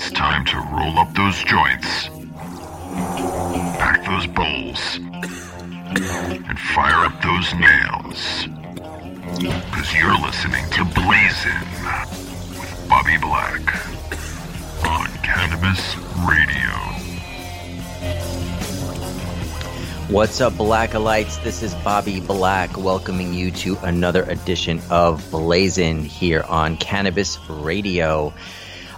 It's time to roll up those joints, pack those bowls, and fire up those nails. Because you're listening to Blazin' with Bobby Black on Cannabis Radio. What's up, Blackalites? This is Bobby Black welcoming you to another edition of Blazin' here on Cannabis Radio.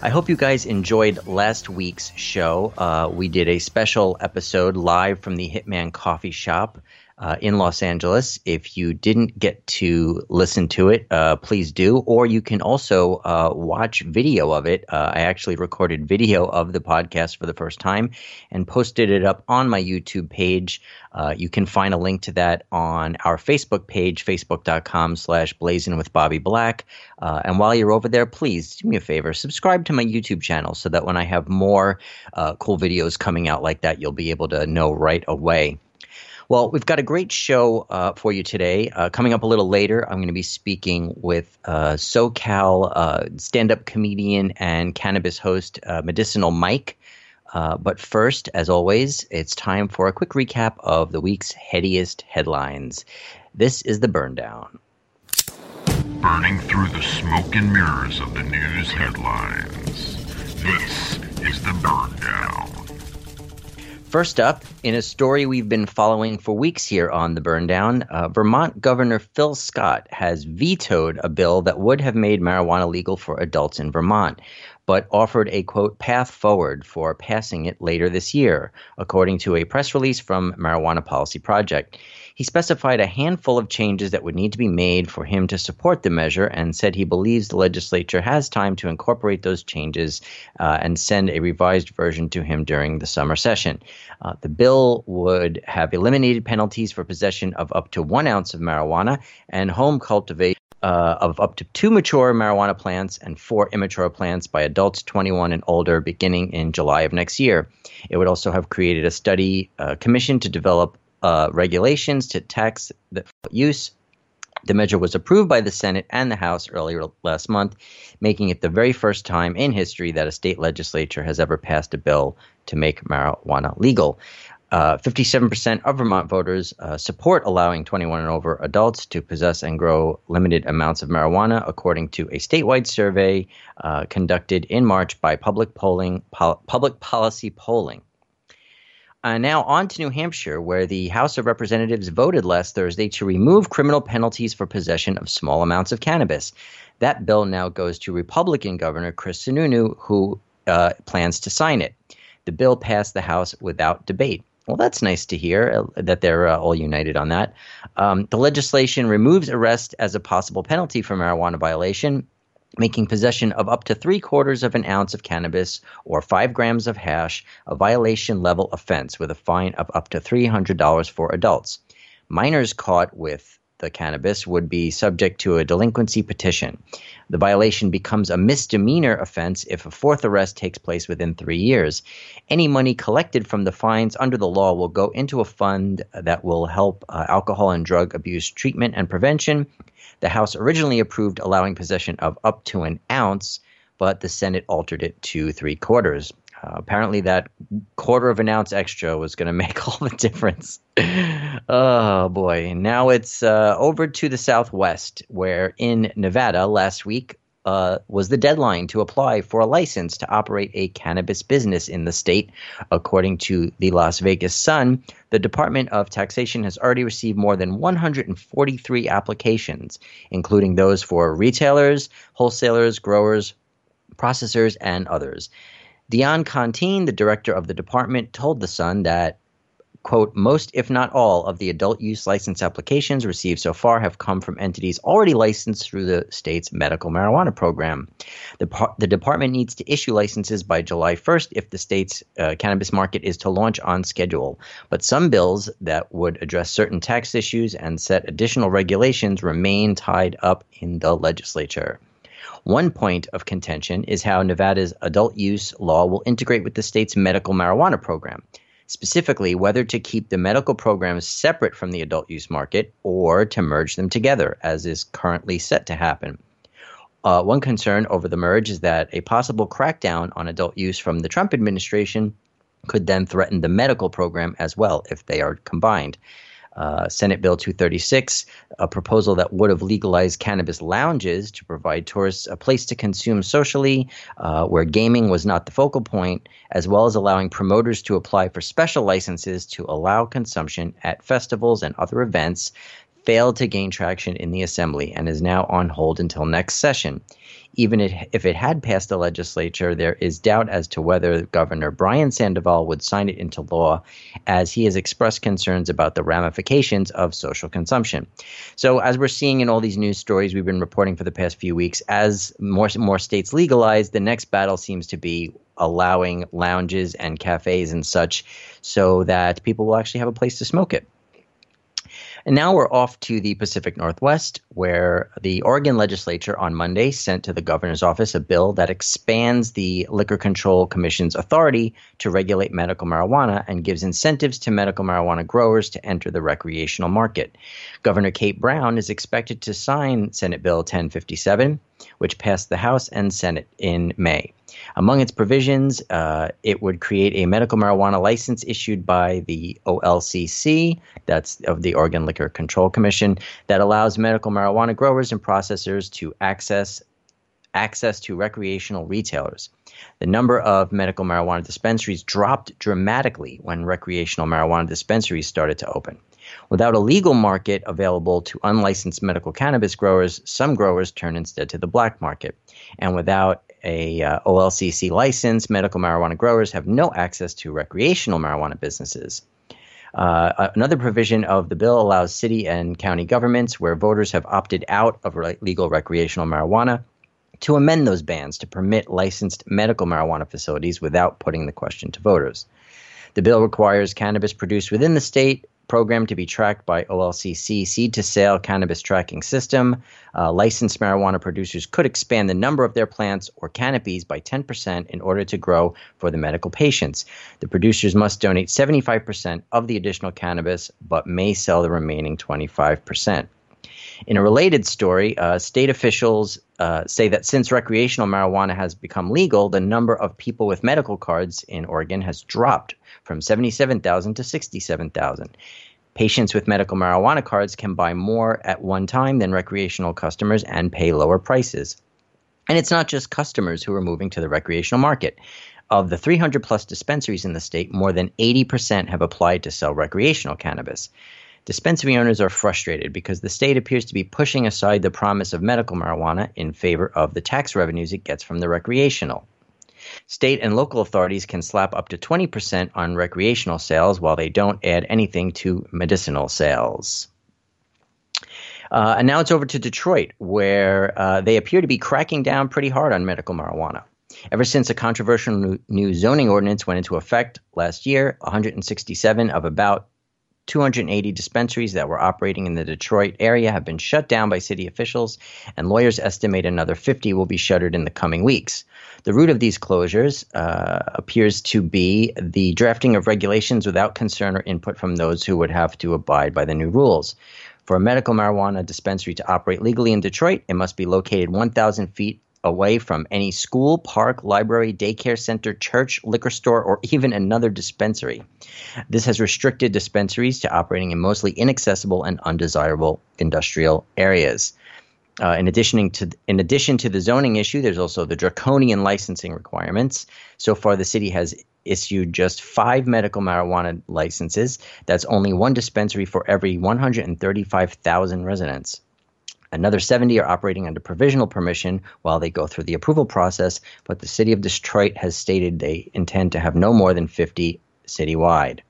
I hope you guys enjoyed last week's show. Uh, we did a special episode live from the Hitman Coffee Shop uh, in Los Angeles. If you didn't get to listen to it, uh, please do. Or you can also uh, watch video of it. Uh, I actually recorded video of the podcast for the first time and posted it up on my YouTube page. Uh, you can find a link to that on our Facebook page, facebook.com slash blazing with Bobby Black. Uh, and while you're over there, please do me a favor, subscribe to my YouTube channel so that when I have more cool videos coming out like that, you'll be able to know right away. Well, we've got a great show uh, for you today. Uh, coming up a little later, I'm going to be speaking with uh, SoCal uh, stand up comedian and cannabis host uh, Medicinal Mike. Uh, but first, as always, it's time for a quick recap of the week's headiest headlines. This is the Burn Down. Burning through the smoke and mirrors of the news headlines. This is the Burn Down. First up, in a story we've been following for weeks here on the Burndown, uh, Vermont Governor Phil Scott has vetoed a bill that would have made marijuana legal for adults in Vermont but offered a quote path forward for passing it later this year, according to a press release from Marijuana Policy Project. He specified a handful of changes that would need to be made for him to support the measure and said he believes the legislature has time to incorporate those changes uh, and send a revised version to him during the summer session. Uh, the bill would have eliminated penalties for possession of up to one ounce of marijuana and home cultivation uh, of up to two mature marijuana plants and four immature plants by adults 21 and older beginning in July of next year. It would also have created a study uh, commission to develop uh, regulations to tax the use. The measure was approved by the Senate and the House earlier last month, making it the very first time in history that a state legislature has ever passed a bill to make marijuana legal. Uh, 57% of Vermont voters uh, support allowing 21 and over adults to possess and grow limited amounts of marijuana, according to a statewide survey uh, conducted in March by Public Polling, Pol- Public Policy Polling. Uh, now on to New Hampshire, where the House of Representatives voted last Thursday to remove criminal penalties for possession of small amounts of cannabis. That bill now goes to Republican Governor Chris Sununu, who uh, plans to sign it. The bill passed the House without debate. Well, that's nice to hear uh, that they're uh, all united on that. Um, the legislation removes arrest as a possible penalty for marijuana violation, making possession of up to three quarters of an ounce of cannabis or five grams of hash a violation level offense with a fine of up to $300 for adults. Minors caught with the cannabis would be subject to a delinquency petition. The violation becomes a misdemeanor offense if a fourth arrest takes place within three years. Any money collected from the fines under the law will go into a fund that will help uh, alcohol and drug abuse treatment and prevention. The House originally approved allowing possession of up to an ounce, but the Senate altered it to three quarters. Uh, apparently, that quarter of an ounce extra was going to make all the difference. oh boy! Now it's uh, over to the Southwest, where in Nevada last week uh, was the deadline to apply for a license to operate a cannabis business in the state. According to the Las Vegas Sun, the Department of Taxation has already received more than 143 applications, including those for retailers, wholesalers, growers, processors, and others. Deonne Contine, the director of the department, told The Sun that, quote, most, if not all, of the adult use license applications received so far have come from entities already licensed through the state's medical marijuana program. The, par- the department needs to issue licenses by July 1st if the state's uh, cannabis market is to launch on schedule. But some bills that would address certain tax issues and set additional regulations remain tied up in the legislature. One point of contention is how Nevada's adult use law will integrate with the state's medical marijuana program, specifically whether to keep the medical programs separate from the adult use market or to merge them together, as is currently set to happen. Uh, one concern over the merge is that a possible crackdown on adult use from the Trump administration could then threaten the medical program as well if they are combined. Uh, Senate Bill 236, a proposal that would have legalized cannabis lounges to provide tourists a place to consume socially, uh, where gaming was not the focal point, as well as allowing promoters to apply for special licenses to allow consumption at festivals and other events, failed to gain traction in the Assembly and is now on hold until next session. Even if it had passed the legislature, there is doubt as to whether Governor Brian Sandoval would sign it into law, as he has expressed concerns about the ramifications of social consumption. So, as we're seeing in all these news stories we've been reporting for the past few weeks, as more more states legalize, the next battle seems to be allowing lounges and cafes and such, so that people will actually have a place to smoke it. And now we're off to the Pacific Northwest, where the Oregon legislature on Monday sent to the governor's office a bill that expands the Liquor Control Commission's authority to regulate medical marijuana and gives incentives to medical marijuana growers to enter the recreational market. Governor Kate Brown is expected to sign Senate Bill 1057, which passed the House and Senate in May. Among its provisions, uh, it would create a medical marijuana license issued by the OLCC, that's of the Oregon Liquor Control Commission, that allows medical marijuana growers and processors to access access to recreational retailers. The number of medical marijuana dispensaries dropped dramatically when recreational marijuana dispensaries started to open. Without a legal market available to unlicensed medical cannabis growers, some growers turn instead to the black market. And without a uh, OLCC license, medical marijuana growers have no access to recreational marijuana businesses. Uh, another provision of the bill allows city and county governments where voters have opted out of re- legal recreational marijuana to amend those bans to permit licensed medical marijuana facilities without putting the question to voters. The bill requires cannabis produced within the state program to be tracked by OLCC seed to sale cannabis tracking system. Uh, licensed marijuana producers could expand the number of their plants or canopies by 10% in order to grow for the medical patients. The producers must donate 75% of the additional cannabis, but may sell the remaining 25%. In a related story, uh, state officials uh, say that since recreational marijuana has become legal, the number of people with medical cards in Oregon has dropped from 77,000 to 67,000. Patients with medical marijuana cards can buy more at one time than recreational customers and pay lower prices. And it's not just customers who are moving to the recreational market. Of the 300 plus dispensaries in the state, more than 80% have applied to sell recreational cannabis. Dispensary owners are frustrated because the state appears to be pushing aside the promise of medical marijuana in favor of the tax revenues it gets from the recreational. State and local authorities can slap up to 20% on recreational sales while they don't add anything to medicinal sales. Uh, and now it's over to Detroit, where uh, they appear to be cracking down pretty hard on medical marijuana. Ever since a controversial new zoning ordinance went into effect last year, 167 of about 280 dispensaries that were operating in the Detroit area have been shut down by city officials, and lawyers estimate another 50 will be shuttered in the coming weeks. The root of these closures uh, appears to be the drafting of regulations without concern or input from those who would have to abide by the new rules. For a medical marijuana dispensary to operate legally in Detroit, it must be located 1,000 feet away from any school, park, library, daycare center, church, liquor store, or even another dispensary. This has restricted dispensaries to operating in mostly inaccessible and undesirable industrial areas. Uh, in addition to in addition to the zoning issue, there's also the draconian licensing requirements. So far, the city has issued just five medical marijuana licenses. That's only one dispensary for every 135,000 residents. Another 70 are operating under provisional permission while they go through the approval process, but the city of Detroit has stated they intend to have no more than 50 citywide.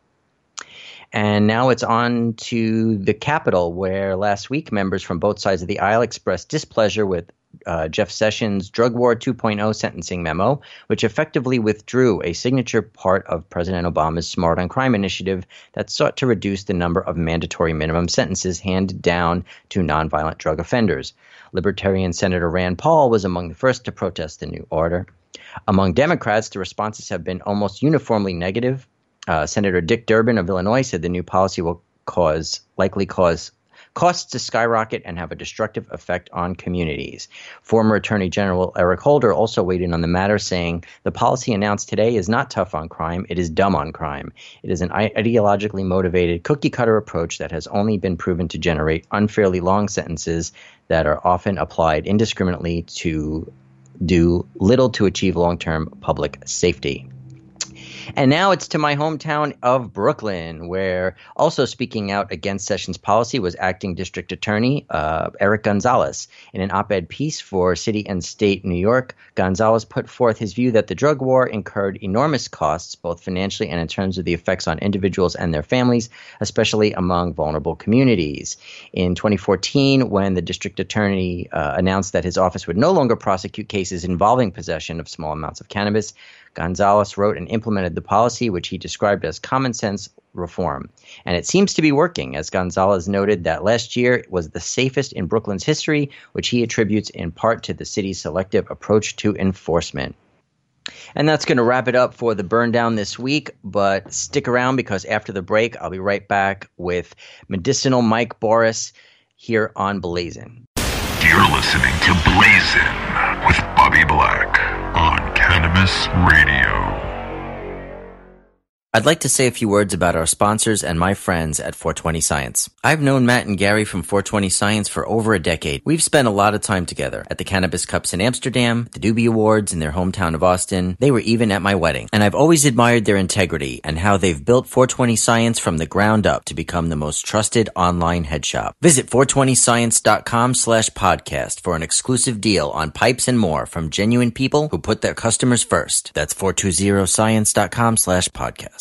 And now it's on to the Capitol, where last week members from both sides of the aisle expressed displeasure with uh, Jeff Sessions' Drug War 2.0 sentencing memo, which effectively withdrew a signature part of President Obama's Smart on Crime initiative that sought to reduce the number of mandatory minimum sentences handed down to nonviolent drug offenders. Libertarian Senator Rand Paul was among the first to protest the new order. Among Democrats, the responses have been almost uniformly negative. Uh, Senator Dick Durbin of Illinois said the new policy will cause likely cause costs to skyrocket and have a destructive effect on communities. Former Attorney General Eric Holder also weighed in on the matter, saying the policy announced today is not tough on crime, it is dumb on crime. It is an ideologically motivated cookie cutter approach that has only been proven to generate unfairly long sentences that are often applied indiscriminately to do little to achieve long term public safety. And now it's to my hometown of Brooklyn, where also speaking out against Sessions' policy was acting district attorney uh, Eric Gonzalez. In an op ed piece for City and State New York, Gonzalez put forth his view that the drug war incurred enormous costs, both financially and in terms of the effects on individuals and their families, especially among vulnerable communities. In 2014, when the district attorney uh, announced that his office would no longer prosecute cases involving possession of small amounts of cannabis, Gonzalez wrote and implemented the policy, which he described as common sense reform. And it seems to be working, as Gonzalez noted that last year was the safest in Brooklyn's history, which he attributes in part to the city's selective approach to enforcement. And that's going to wrap it up for the burn down this week. But stick around because after the break, I'll be right back with medicinal Mike Boris here on Blazin. You're listening to Blazin with Bobby Black on Cannabis Radio. I'd like to say a few words about our sponsors and my friends at 420 Science. I've known Matt and Gary from 420 Science for over a decade. We've spent a lot of time together at the Cannabis Cups in Amsterdam, the Doobie Awards in their hometown of Austin. They were even at my wedding. And I've always admired their integrity and how they've built 420 Science from the ground up to become the most trusted online head shop. Visit 420science.com slash podcast for an exclusive deal on pipes and more from genuine people who put their customers first. That's 420science.com slash podcast.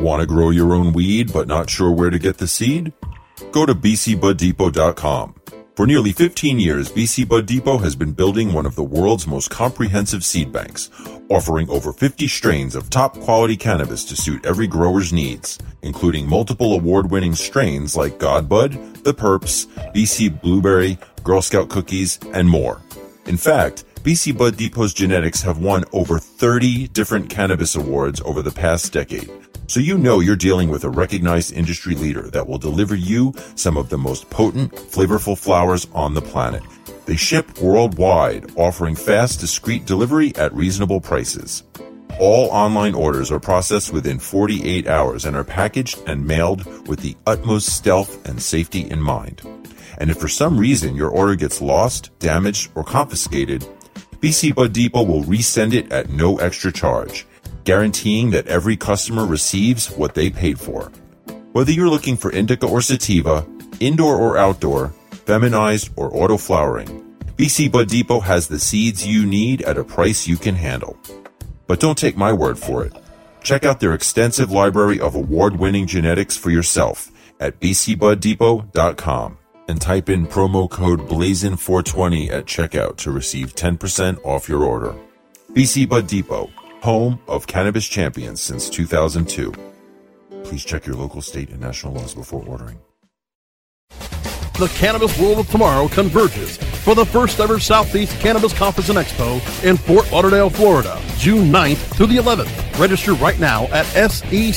Want to grow your own weed but not sure where to get the seed? Go to bcbuddepot.com. For nearly 15 years, BC Bud Depot has been building one of the world's most comprehensive seed banks, offering over 50 strains of top quality cannabis to suit every grower's needs, including multiple award-winning strains like Godbud, The Purps, BC Blueberry, Girl Scout Cookies, and more. In fact, BC Bud Depot's genetics have won over 30 different cannabis awards over the past decade, so you know you're dealing with a recognized industry leader that will deliver you some of the most potent, flavorful flowers on the planet. They ship worldwide, offering fast, discreet delivery at reasonable prices. All online orders are processed within 48 hours and are packaged and mailed with the utmost stealth and safety in mind. And if for some reason your order gets lost, damaged, or confiscated, BC Bud Depot will resend it at no extra charge guaranteeing that every customer receives what they paid for. Whether you're looking for indica or sativa, indoor or outdoor, feminized or auto flowering, BC Bud Depot has the seeds you need at a price you can handle. But don't take my word for it. Check out their extensive library of award-winning genetics for yourself at bcbuddepot.com and type in promo code BLAZIN420 at checkout to receive 10% off your order. BC Bud Depot, home of cannabis champions since 2002. Please check your local state and national laws before ordering. The cannabis world of tomorrow converges for the first ever Southeast Cannabis Conference and Expo in Fort Lauderdale, Florida, June 9th through the 11th. Register right now at seccexpo.com.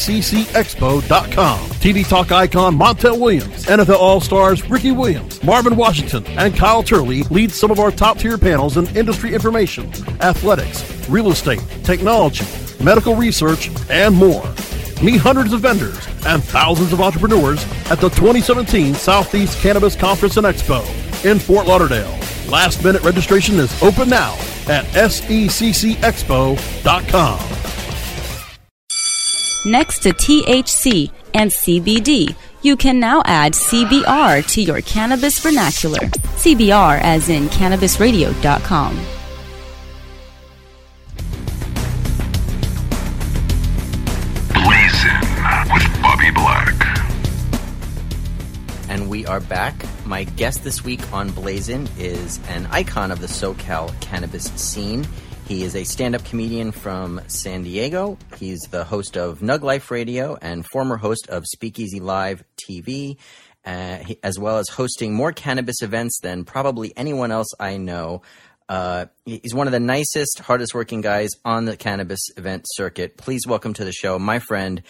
TV Talk icon Montel Williams, NFL All-Stars Ricky Williams, Marvin Washington, and Kyle Turley lead some of our top-tier panels in industry information, athletics, real estate, technology, medical research, and more. Meet hundreds of vendors and thousands of entrepreneurs at the 2017 Southeast Cannabis Conference and Expo in Fort Lauderdale. Last minute registration is open now at seccexpo.com. Next to THC and CBD, you can now add CBR to your cannabis vernacular. CBR as in cannabisradio.com. are back. My guest this week on Blazin is an icon of the SoCal cannabis scene. He is a stand up comedian from San Diego. He's the host of Nug Life Radio and former host of Speakeasy Live TV, uh, he, as well as hosting more cannabis events than probably anyone else I know. Uh, he's one of the nicest, hardest working guys on the cannabis event circuit. Please welcome to the show my friend,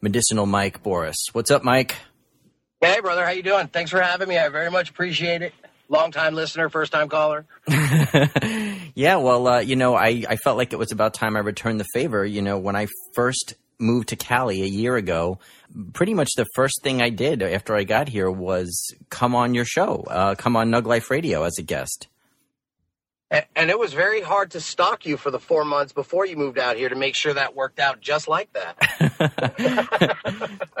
Medicinal Mike Boris. What's up, Mike? Hey, brother, how you doing? Thanks for having me. I very much appreciate it. Long time listener, first time caller. yeah, well, uh, you know, I, I felt like it was about time I returned the favor. You know, when I first moved to Cali a year ago, pretty much the first thing I did after I got here was come on your show, uh, come on Nug Life Radio as a guest. And it was very hard to stalk you for the four months before you moved out here to make sure that worked out just like that.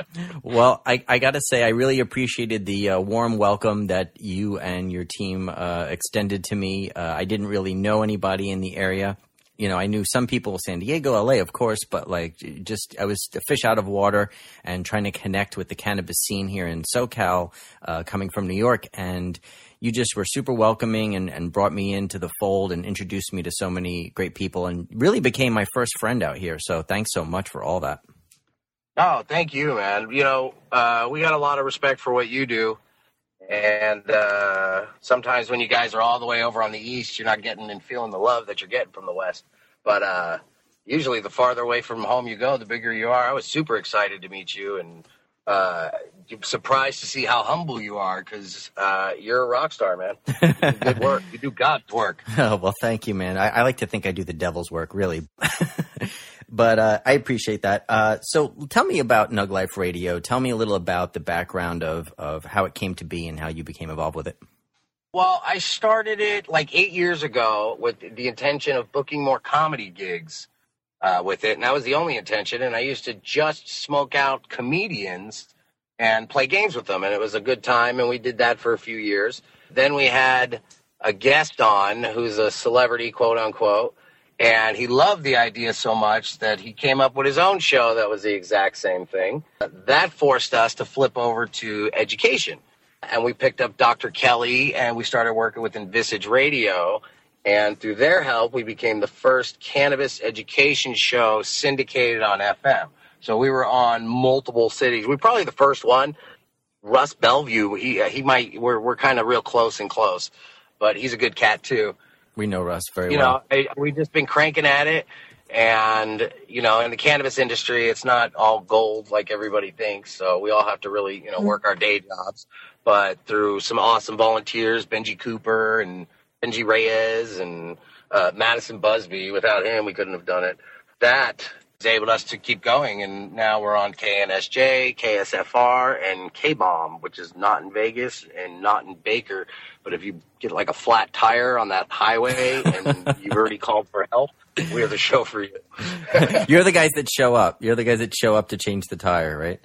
well, I, I got to say, I really appreciated the uh, warm welcome that you and your team uh, extended to me. Uh, I didn't really know anybody in the area. You know, I knew some people, in San Diego, LA, of course, but like just, I was a fish out of water and trying to connect with the cannabis scene here in SoCal, uh, coming from New York. And, you just were super welcoming and, and brought me into the fold and introduced me to so many great people and really became my first friend out here. So thanks so much for all that. Oh, thank you, man. You know, uh, we got a lot of respect for what you do. And uh, sometimes when you guys are all the way over on the east, you're not getting and feeling the love that you're getting from the west. But uh, usually, the farther away from home you go, the bigger you are. I was super excited to meet you and uh, surprised to see how humble you are because uh, you're a rock star, man. You good work. You do God's work. Oh, well, thank you, man. I, I like to think I do the devil's work, really. but uh, I appreciate that. Uh, so tell me about Nug Life Radio. Tell me a little about the background of, of how it came to be and how you became involved with it. Well, I started it like eight years ago with the intention of booking more comedy gigs uh, with it, and that was the only intention. And I used to just smoke out comedians and play games with them, and it was a good time. And we did that for a few years. Then we had a guest on who's a celebrity, quote unquote, and he loved the idea so much that he came up with his own show that was the exact same thing. That forced us to flip over to education. And we picked up Dr. Kelly and we started working with Envisage Radio and through their help, we became the first cannabis education show syndicated on FM. So we were on multiple cities. We probably the first one. Russ Belville, he he might we're we're kind of real close and close, but he's a good cat too. We know Russ very you well. You know, we've just been cranking at it, and you know, in the cannabis industry, it's not all gold like everybody thinks. So we all have to really you know work our day jobs. But through some awesome volunteers, Benji Cooper and Benji Reyes and uh, Madison Busby. Without him, we couldn't have done it. That enabled us to keep going, and now we're on KNSJ, KSFR, and K Bomb, which is not in Vegas and not in Baker. But if you get like a flat tire on that highway and you've already called for help, we're the show for you. You're the guys that show up. You're the guys that show up to change the tire, right?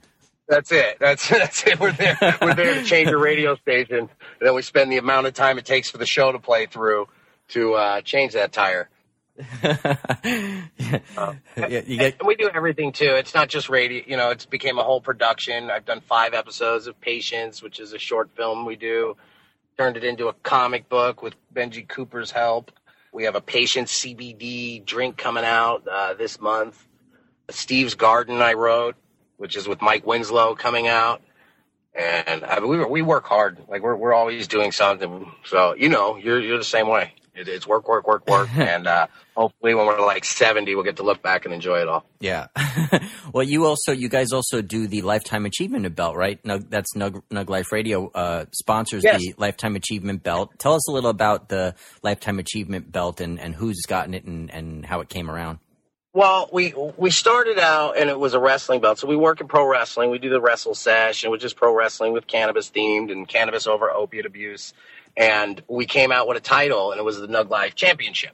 That's it. That's that's it. We're there. We're there to change a radio station, and then we spend the amount of time it takes for the show to play through to uh, change that tire. yeah. Uh, yeah, you get... we do everything too. It's not just radio. You know, it's became a whole production. I've done five episodes of Patience, which is a short film we do. Turned it into a comic book with Benji Cooper's help. We have a Patience CBD drink coming out uh, this month. Steve's Garden I wrote which is with Mike Winslow coming out. And I mean, we we work hard. Like we're we're always doing something. So you know, you're you're the same way. It, it's work, work, work, work, and uh, hopefully, when we're like seventy, we'll get to look back and enjoy it all. Yeah. well, you also, you guys also do the lifetime achievement belt, right? Nug, that's Nug, Nug Life Radio uh, sponsors yes. the lifetime achievement belt. Tell us a little about the lifetime achievement belt and and who's gotten it and and how it came around. Well, we we started out and it was a wrestling belt. So we work in pro wrestling. We do the wrestle and which is pro wrestling with cannabis themed and cannabis over opiate abuse. And we came out with a title, and it was the Nug Life Championship.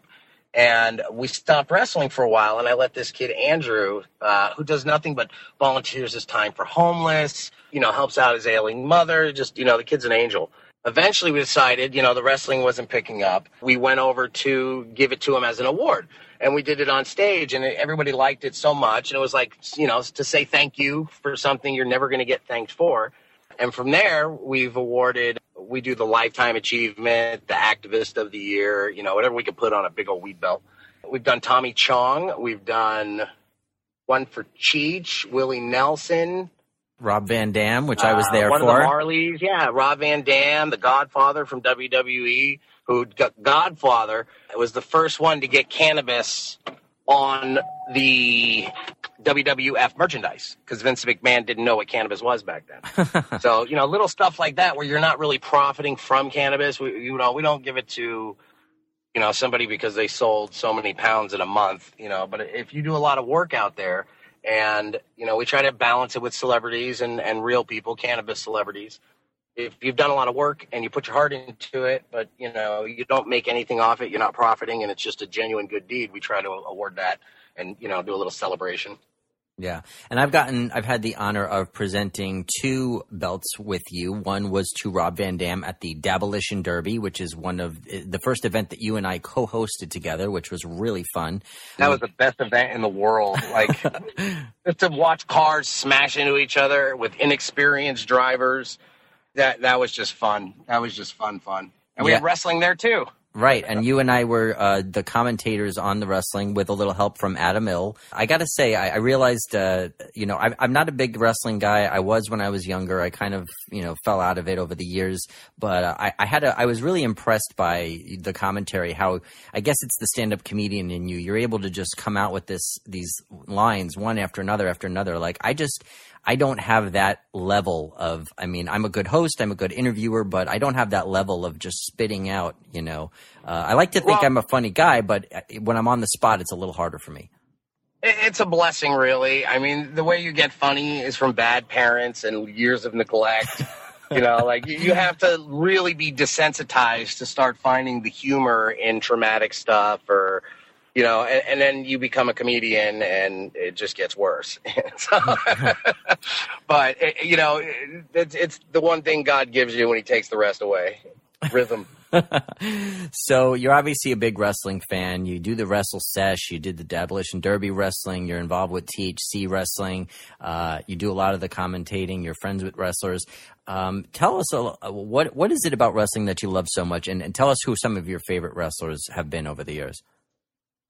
And we stopped wrestling for a while, and I let this kid Andrew, uh, who does nothing but volunteers his time for homeless, you know, helps out his ailing mother. Just you know, the kid's an angel. Eventually, we decided, you know, the wrestling wasn't picking up. We went over to give it to him as an award and we did it on stage and everybody liked it so much and it was like you know to say thank you for something you're never going to get thanked for and from there, we've awarded, we do the lifetime achievement, the activist of the year, you know, whatever we can put on a big old weed belt. We've done Tommy Chong. We've done one for Cheech, Willie Nelson, Rob Van Dam, which I was uh, there one for. of the Marleys, yeah, Rob Van Dam, the Godfather from WWE, who Godfather was the first one to get cannabis on the WWF merchandise because Vince McMahon didn't know what cannabis was back then. so you know, little stuff like that where you're not really profiting from cannabis. We, you know, we don't give it to you know somebody because they sold so many pounds in a month. You know, but if you do a lot of work out there and you know we try to balance it with celebrities and and real people cannabis celebrities if you've done a lot of work and you put your heart into it but you know you don't make anything off it you're not profiting and it's just a genuine good deed we try to award that and you know do a little celebration Yeah. And I've gotten, I've had the honor of presenting two belts with you. One was to Rob Van Dam at the Dabolition Derby, which is one of the first event that you and I co hosted together, which was really fun. that was the best event in the world like just to watch cars smash into each other with inexperienced drivers that that was just fun that was just fun fun and we Yeah. had wrestling there too Right, and you and I were uh, the commentators on the wrestling with a little help from Adam Ill. I got to say, I, I realized, uh, you know, I, I'm not a big wrestling guy. I was when I was younger. I kind of, you know, fell out of it over the years. But uh, I, I had, a, I was really impressed by the commentary. How I guess it's the stand-up comedian in you. You're able to just come out with this, these lines one after another after another. Like I just. I don't have that level of, I mean, I'm a good host, I'm a good interviewer, but I don't have that level of just spitting out, you know. Uh, I like to think Well- I'm a funny guy, but uh, when I'm on the spot, it's a little harder for me. It's a blessing, really. I mean, the way you get funny is from bad parents and years of neglect. you know, like you- you have to really be desensitized to start finding the humor in traumatic stuff or, you know, and, and then you become a comedian and it just gets worse. So- but, it, you know, it- it's, it's the one thing God gives you when he takes the rest away rhythm. so you're obviously a big wrestling fan. You do the Wrestle Sesh. You did the Dabolition Derby wrestling. You're involved with THC wrestling. Uh, you do a lot of the commentating. You're friends with wrestlers. Um, tell us a, what what is it about wrestling that you love so much, and, and tell us who some of your favorite wrestlers have been over the years.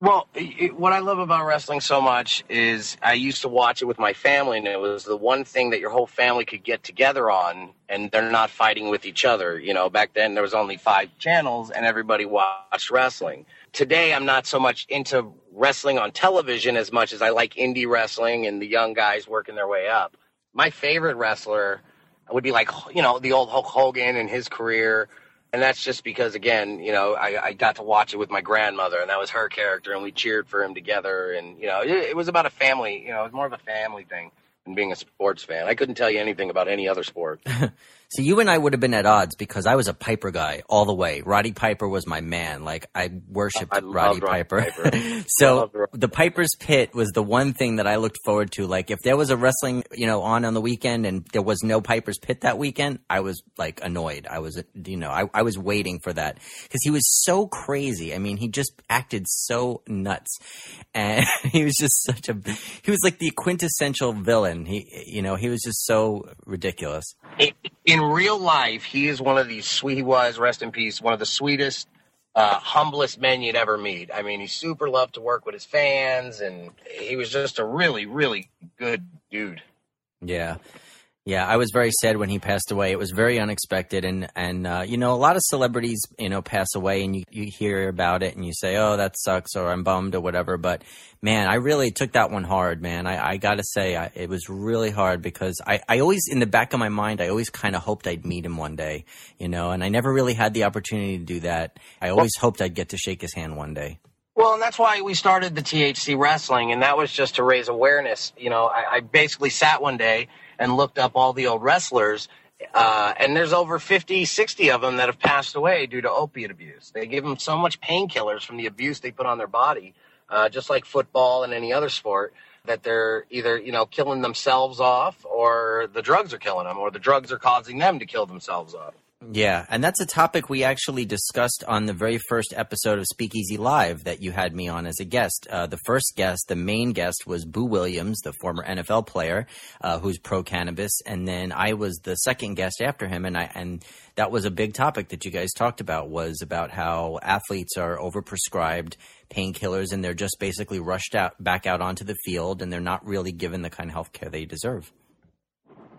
Well, it, what I love about wrestling so much is I used to watch it with my family, and it was the one thing that your whole family could get together on, and they're not fighting with each other. You know, back then there was only five channels, and everybody watched wrestling. Today, I'm not so much into wrestling on television as much as I like indie wrestling and the young guys working their way up. My favorite wrestler would be like, you know, the old Hulk Hogan and his career. And that's just because, again, you know, I, I got to watch it with my grandmother, and that was her character, and we cheered for him together. And, you know, it, it was about a family, you know, it was more of a family thing than being a sports fan. I couldn't tell you anything about any other sport. So you and I would have been at odds because I was a Piper guy all the way. Roddy Piper was my man. Like I worshipped I Roddy Roddy Piper. Piper. So Roddy the Piper's Pit was the one thing that I looked forward to. Like if there was a wrestling, you know, on on the weekend and there was no Piper's Pit that weekend, I was like annoyed. I was, you know, I, I was waiting for that because he was so crazy. I mean, he just acted so nuts, and he was just such a. He was like the quintessential villain. He, you know, he was just so ridiculous. in, in real life, he is one of these sweet. He was rest in peace. One of the sweetest, uh, humblest men you'd ever meet. I mean, he super loved to work with his fans, and he was just a really, really good dude. Yeah. Yeah, I was very sad when he passed away. It was very unexpected, and and uh, you know a lot of celebrities you know pass away, and you, you hear about it, and you say, oh that sucks, or I'm bummed, or whatever. But man, I really took that one hard, man. I, I got to say, I, it was really hard because I, I always in the back of my mind, I always kind of hoped I'd meet him one day, you know, and I never really had the opportunity to do that. I always hoped I'd get to shake his hand one day. Well, and that's why we started the THC wrestling, and that was just to raise awareness. You know, I, I basically sat one day and looked up all the old wrestlers, uh, and there's over 50, 60 of them that have passed away due to opiate abuse. They give them so much painkillers from the abuse they put on their body, uh, just like football and any other sport, that they're either, you know, killing themselves off or the drugs are killing them or the drugs are causing them to kill themselves off. Yeah, and that's a topic we actually discussed on the very first episode of Speakeasy Live that you had me on as a guest. Uh, the first guest, the main guest, was Boo Williams, the former NFL player uh, who's pro cannabis, and then I was the second guest after him, and I and that was a big topic that you guys talked about was about how athletes are overprescribed painkillers and they're just basically rushed out back out onto the field and they're not really given the kind of health care they deserve.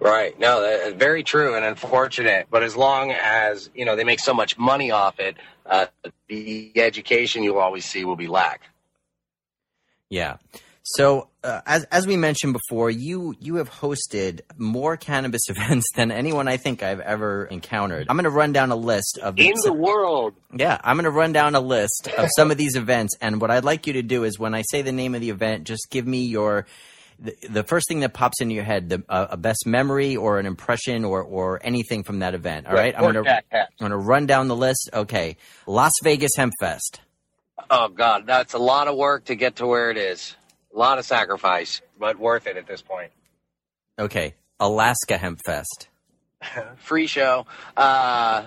Right. No, that's very true and unfortunate. But as long as you know they make so much money off it, uh, the education you'll always see will be lack. Yeah. So uh, as as we mentioned before, you you have hosted more cannabis events than anyone I think I've ever encountered. I'm going to run down a list of these. in the world. Yeah, I'm going to run down a list of some of these events, and what I'd like you to do is when I say the name of the event, just give me your the, the first thing that pops into your head, the uh, a best memory or an impression or or anything from that event. All right, I'm going to I'm going to run down the list. Okay, Las Vegas Hemp Fest. Oh God, that's a lot of work to get to where it is. A lot of sacrifice, but worth it at this point. Okay, Alaska Hemp Fest. Free show. Uh,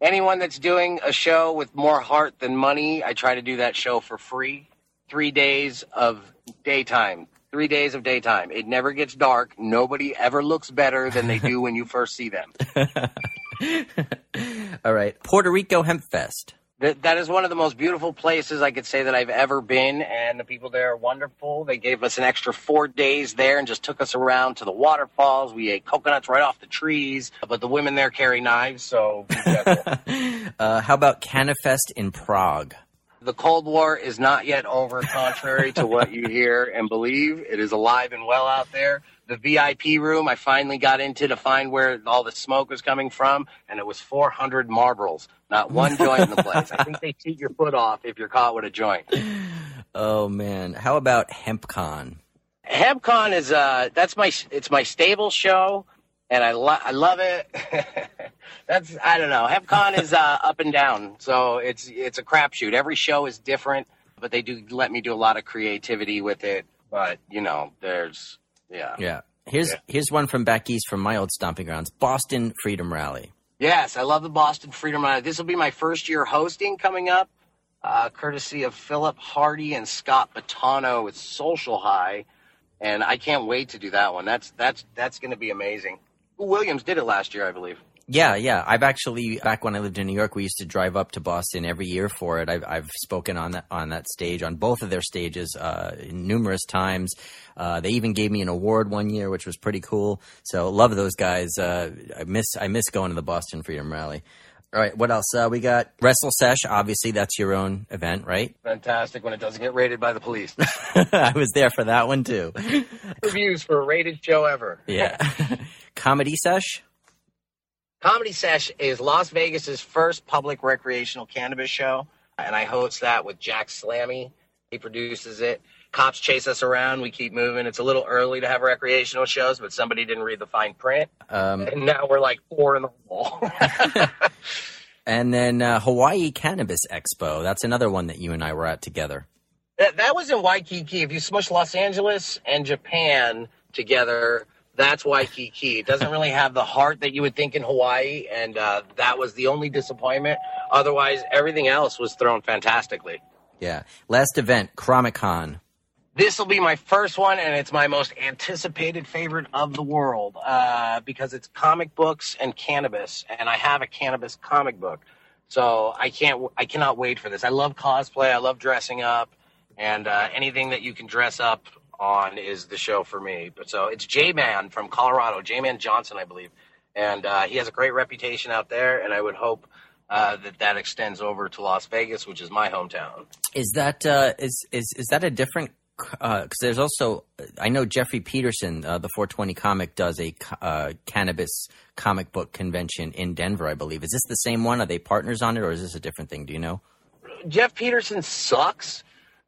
anyone that's doing a show with more heart than money, I try to do that show for free. Three days of daytime. Three days of daytime. It never gets dark. Nobody ever looks better than they do when you first see them. All right, Puerto Rico Hemp Fest. That, that is one of the most beautiful places I could say that I've ever been, and the people there are wonderful. They gave us an extra four days there and just took us around to the waterfalls. We ate coconuts right off the trees, but the women there carry knives, so be careful. Uh, how about Cannafest in Prague? The Cold War is not yet over, contrary to what you hear and believe. It is alive and well out there. The VIP room I finally got into to find where all the smoke was coming from, and it was 400 marbles. Not one joint in the place. I think they cheat your foot off if you're caught with a joint. Oh man, how about HempCon? HempCon is uh that's my it's my stable show, and I lo- I love it. that's I don't know. HempCon is uh, up and down, so it's it's a crapshoot. Every show is different, but they do let me do a lot of creativity with it. But you know, there's yeah. Yeah. Here's Yeah. here's one from back east from my old stomping grounds, Boston Freedom Rally. Yes, I love the Boston Freedom Rally. This will be my first year hosting coming up, uh, courtesy of Philip Hardy and Scott Batano with Social High, and I can't wait to do that one. That's that's that's going to be amazing. Williams did it last year, I believe. Yeah, yeah. I've actually back when I lived in New York, we used to drive up to Boston every year for it. I've I've spoken on that on that stage on both of their stages uh, numerous times. Uh, they even gave me an award one year, which was pretty cool. So love those guys. Uh, I miss I miss going to the Boston Freedom Rally. All right, what else? Uh, we got Wrestle Sesh. Obviously, that's your own event, right? Fantastic when it doesn't get raided by the police. I was there for that one too. Reviews for a rated show ever. Yeah. Comedy Sesh. Comedy Sesh is Las Vegas's first public recreational cannabis show, and I host that with Jack Slammy. He produces it. Cops chase us around. We keep moving. It's a little early to have recreational shows, but somebody didn't read the fine print, Um, and now we're like four in the hole. and then uh, Hawaii Cannabis Expo. That's another one that you and I were at together. that, that was in Waikiki. If you smush Los Angeles and Japan together, that's Waikiki. It doesn't really have the heart that you would think in Hawaii, and uh, that was the only disappointment. Otherwise, everything else was thrown fantastically. Yeah. Last event, Chromicon. This will be my first one, and it's my most anticipated favorite of the world uh, because it's comic books and cannabis, and I have a cannabis comic book, so I can't, I cannot wait for this. I love cosplay, I love dressing up, and uh, anything that you can dress up on is the show for me. But so it's J Man from Colorado, J Man Johnson, I believe, and uh, he has a great reputation out there, and I would hope. Uh, that that extends over to Las Vegas, which is my hometown. Is that uh, is is is that a different? Because there's also, I know Jeffrey Peterson, uh, the 420 comic, does a uh, cannabis comic book convention in Denver, I believe. Is this the same one? Are they partners on it, or is this a different thing? Do you know? Jeff Peterson sucks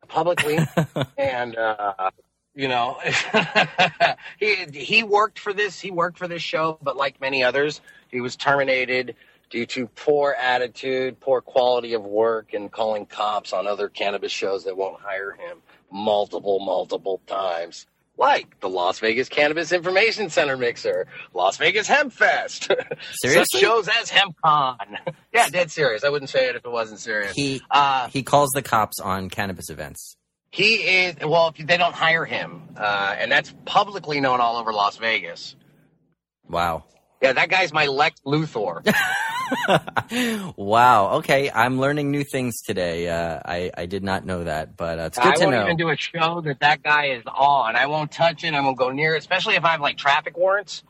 publicly, and uh, you know he he worked for this he worked for this show, but like many others, he was terminated due to poor attitude, poor quality of work, and calling cops on other cannabis shows that won't hire him multiple multiple times. like the Las Vegas Cannabis Information Center mixer, Las Vegas Hemp Fest, Seriously? shows as HempCon. yeah, dead serious. I wouldn't say it if it wasn't serious. He uh, he calls the cops on cannabis events. He is well. If they don't hire him, uh, and that's publicly known all over Las Vegas. Wow. Yeah, that guy's my Lex Luthor. wow. Okay, I'm learning new things today. Uh, I I did not know that, but uh, it's good I to know. I won't even do a show that that guy is on. I won't touch it. I won't go near it, especially if I have like traffic warrants.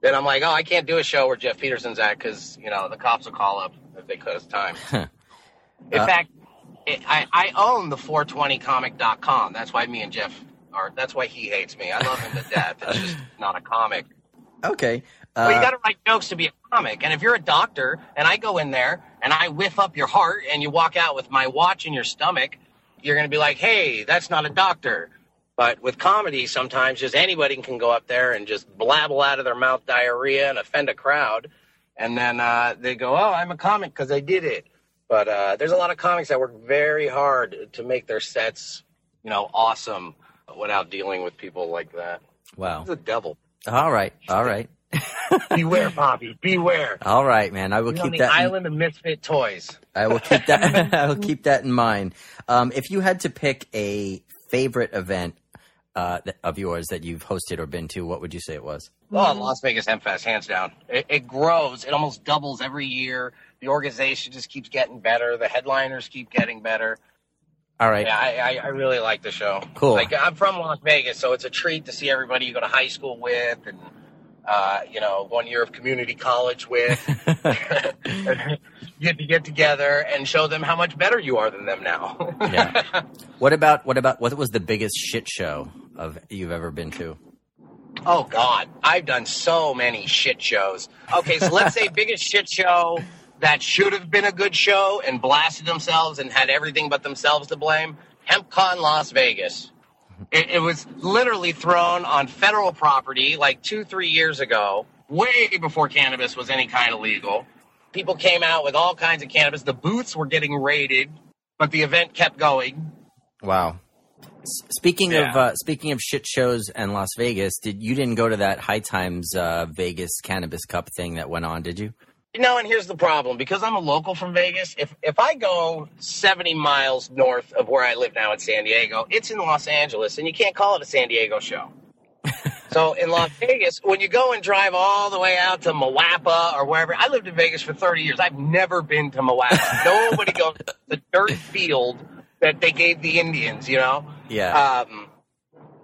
Then I'm like, oh, I can't do a show where Jeff Peterson's at because you know the cops will call up if they cut us time. In Uh, fact, it, I I own the 420comic.com. That's why me and Jeff are. That's why he hates me. I love him to death. It's just not a comic. okay. Well, you Uh, got to write jokes to be a comic. And if you're a doctor and I go in there and I whiff up your heart and you walk out with my watch in your stomach, you're going to be like, hey, that's not a doctor. But with comedy, sometimes just anybody can go up there and just blabble out of their mouth diarrhea and offend a crowd. And then uh, they go, oh, I'm a comic because I did it. But uh, there's a lot of comics that work very hard to make their sets, you know, awesome without dealing with people like that. wow. He's a devil. All right. All right. Beware, Bobby. Beware. All right, man. I will on keep the that. in- island of misfit toys. I will keep that. I will keep that in mind. Um, if you had to pick a favorite event uh, of yours that you've hosted or been to, what would you say it was? Oh, Las Vegas Hemp Fest, hands down. It, it grows. It almost doubles every year. The organization just keeps getting better. The headliners keep getting better. All right. Yeah, I, I, I really like the show. Cool. Like I'm from Las Vegas, so it's a treat to see everybody you go to high school with, and uh, you know, one year of community college with. you get to get together and show them how much better you are than them now. Yeah. What about what about what was the biggest shit show of you've ever been to? Oh God, I've done so many shit shows. Okay, so let's say biggest shit show that should have been a good show and blasted themselves and had everything but themselves to blame. HempCon Las Vegas. It, it was literally thrown on federal property like two, three years ago, way before cannabis was any kind of legal. People came out with all kinds of cannabis. The booths were getting raided, but the event kept going. Wow. S- Speaking of uh, speaking of shit shows and Las Vegas, did you didn't go to that High Times uh, Vegas Cannabis Cup thing that went on? Did you? No, and here's the problem. Because I'm a local from Vegas, if if I go 70 miles north of where I live now in San Diego, it's in Los Angeles, and you can't call it a San Diego show. so in Las Vegas, when you go and drive all the way out to Moapa or wherever, I lived in Vegas for 30 years. I've never been to Moapa. Nobody goes to the dirt field that they gave the Indians, you know? Yeah. Um,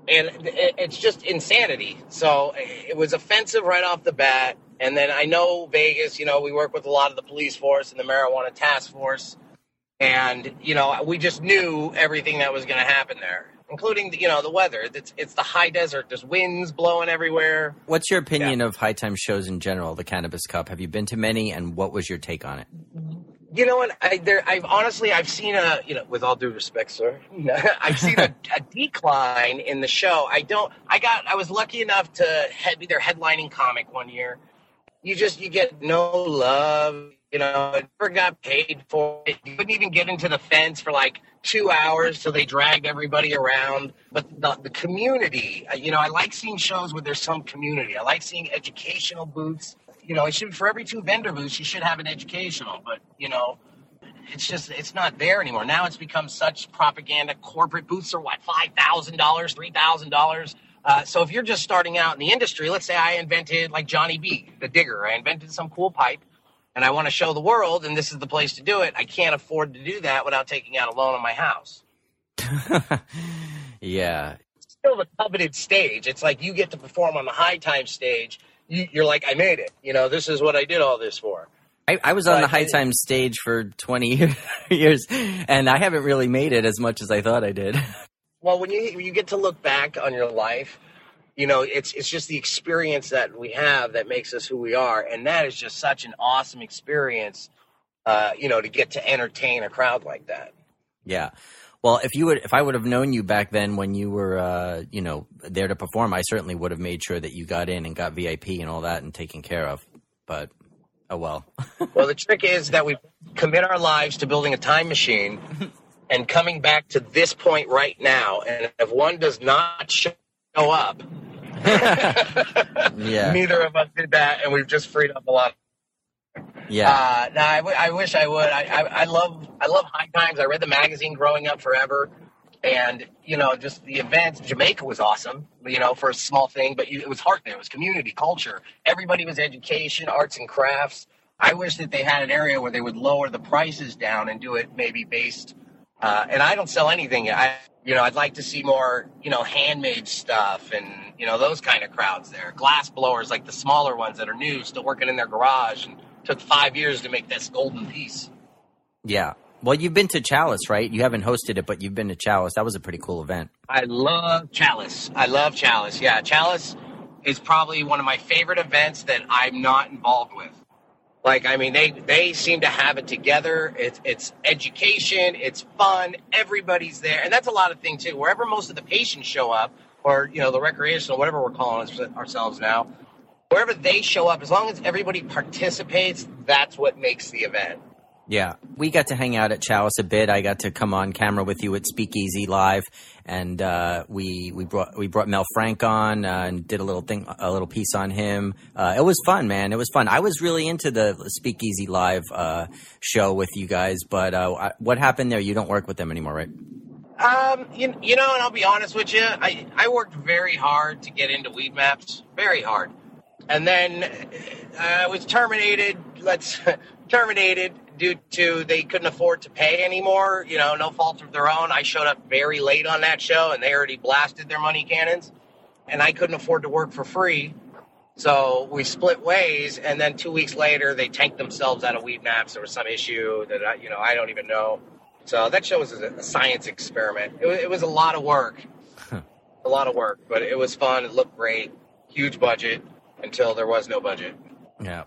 and it, it's just insanity. So it was offensive right off the bat. And then I know Vegas, you know, we work with a lot of the police force and the marijuana task force. And, you know, we just knew everything that was going to happen there, including, the, you know, the weather. It's, it's the high desert. There's winds blowing everywhere. What's your opinion of High Times shows in general, the Cannabis Cup? Have you been to many, and what was your take on it? You know what? I there. I've honestly, I've seen a. You know, with all due respect, sir, I've seen a, a decline in the show. I don't. I got. I was lucky enough to head, be their headlining comic one year. You just you get no love. You know, I never got paid for it. You couldn't even get into the fence for like two hours, so they dragged everybody around. But the, the community, uh, you know, I like seeing shows where there's some community. I like seeing educational booths. You know, it should be for every two vendor booths, you should have an educational. But you know, it's just it's not there anymore. Now it's become such propaganda. Corporate booths are what five thousand dollars, three thousand dollars. Uh, so if you're just starting out in the industry, let's say I invented like Johnny B, the digger. I invented some cool pipe, and I want to show the world, and this is the place to do it. I can't afford to do that without taking out a loan on my house. yeah. Still the coveted stage. It's like you get to perform on the High Times stage. You, you're like, I made it. You know, this is what I did all this for. I, I was on But the High it- Times stage for 20 years, and I haven't really made it as much as I thought I did. Well, when you when you get to look back on your life, you know, it's it's just the experience that we have that makes us who we are, and that is just such an awesome experience. Uh, you know, to get to entertain a crowd like that. Yeah. Well, if you would, if I would have known you back then when you were, uh, you know, there to perform, I certainly would have made sure that you got in and got VIP and all that and taken care of. But, oh well. Well, the trick is that we commit our lives to building a time machine and coming back to this point right now. And if one does not show up. yeah. Neither of us did that, and we've just freed up a lot. Yeah. Uh, no, I, w- I wish I would. I, I, I love I love High Times. I read the magazine growing up forever, and you know, just the events. Jamaica was awesome. You know, for a small thing, but you, it was heart there. It was community, culture. Everybody was education, arts and crafts. I wish that they had an area where they would lower the prices down and do it maybe based. Uh, and I don't sell anything. I, you know, I'd like to see more, you know, handmade stuff and you know those kind of crowds there. Glass blowers, like the smaller ones that are new, still working in their garage, and took five years to make this golden piece. Yeah. Well, you've been to Chalice, right? You haven't hosted it, but you've been to Chalice. That was a pretty cool event. I love Chalice. I love Chalice. Yeah, Chalice is probably one of my favorite events that I'm not involved with. Like, I mean, they they seem to have it together. It's it's education, it's fun, everybody's there, and that's a lot of thing too. Wherever most of the patients show up, or you know, the recreational, whatever we're calling ourselves now, wherever they show up, as long as everybody participates, that's what makes the event. Yeah, we got to hang out at Chalice a bit. I got to come on camera with you at Speakeasy Live, and uh, we we brought we brought Mel Frank on uh, and did a little thing, a little piece on him. Uh, it was fun, man. It was fun. I was really into the Speakeasy Live uh, show with you guys, but uh, what happened there? You don't work with them anymore, right? Um, you, you know, and I'll be honest with you, I I worked very hard to get into Weedmaps, very hard, and then uh, I was terminated. Let's terminated due to they couldn't afford to pay anymore. You know, no fault of their own. I showed up very late on that show, and they already blasted their money cannons, and I couldn't afford to work for free. So we split ways, and then two weeks later, they tanked themselves out of Weedmaps. There was some issue that I, you know I don't even know. So that show was a science experiment. It was, it was a lot of work, a lot of work, but it was fun. It looked great. Huge budget until there was no budget. Yeah.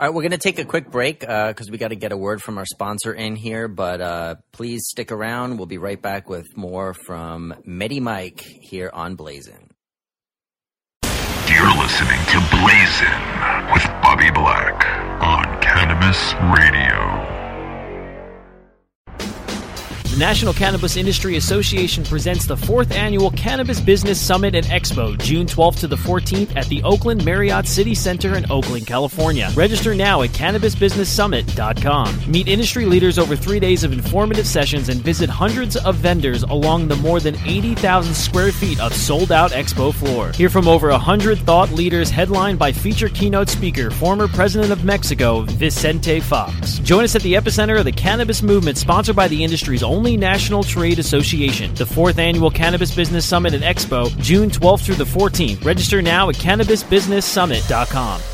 All right, we're going to take a quick break because uh, we got to get a word from our sponsor in here. But uh, please stick around. We'll be right back with more from Medi Mike here on Blazin. You're listening to Blazin with Bobby Black on Cannabis Radio. The National Cannabis Industry Association presents the fourth annual Cannabis Business Summit and Expo, June 12th to the 14th at the Oakland Marriott City Center in Oakland, California. Register now at CannabisBusinessSummit.com. Meet industry leaders over three days of informative sessions and visit hundreds of vendors along the more than 80,000 square feet of sold out expo floor. Hear from over 100 thought leaders headlined by feature keynote speaker, former President of Mexico, Vicente Fox. Join us at the epicenter of the cannabis movement sponsored by the industry's only only national trade association. The fourth annual Cannabis Business Summit and Expo, June 12th through the 14th. Register now at CannabisBusinessSummit.com.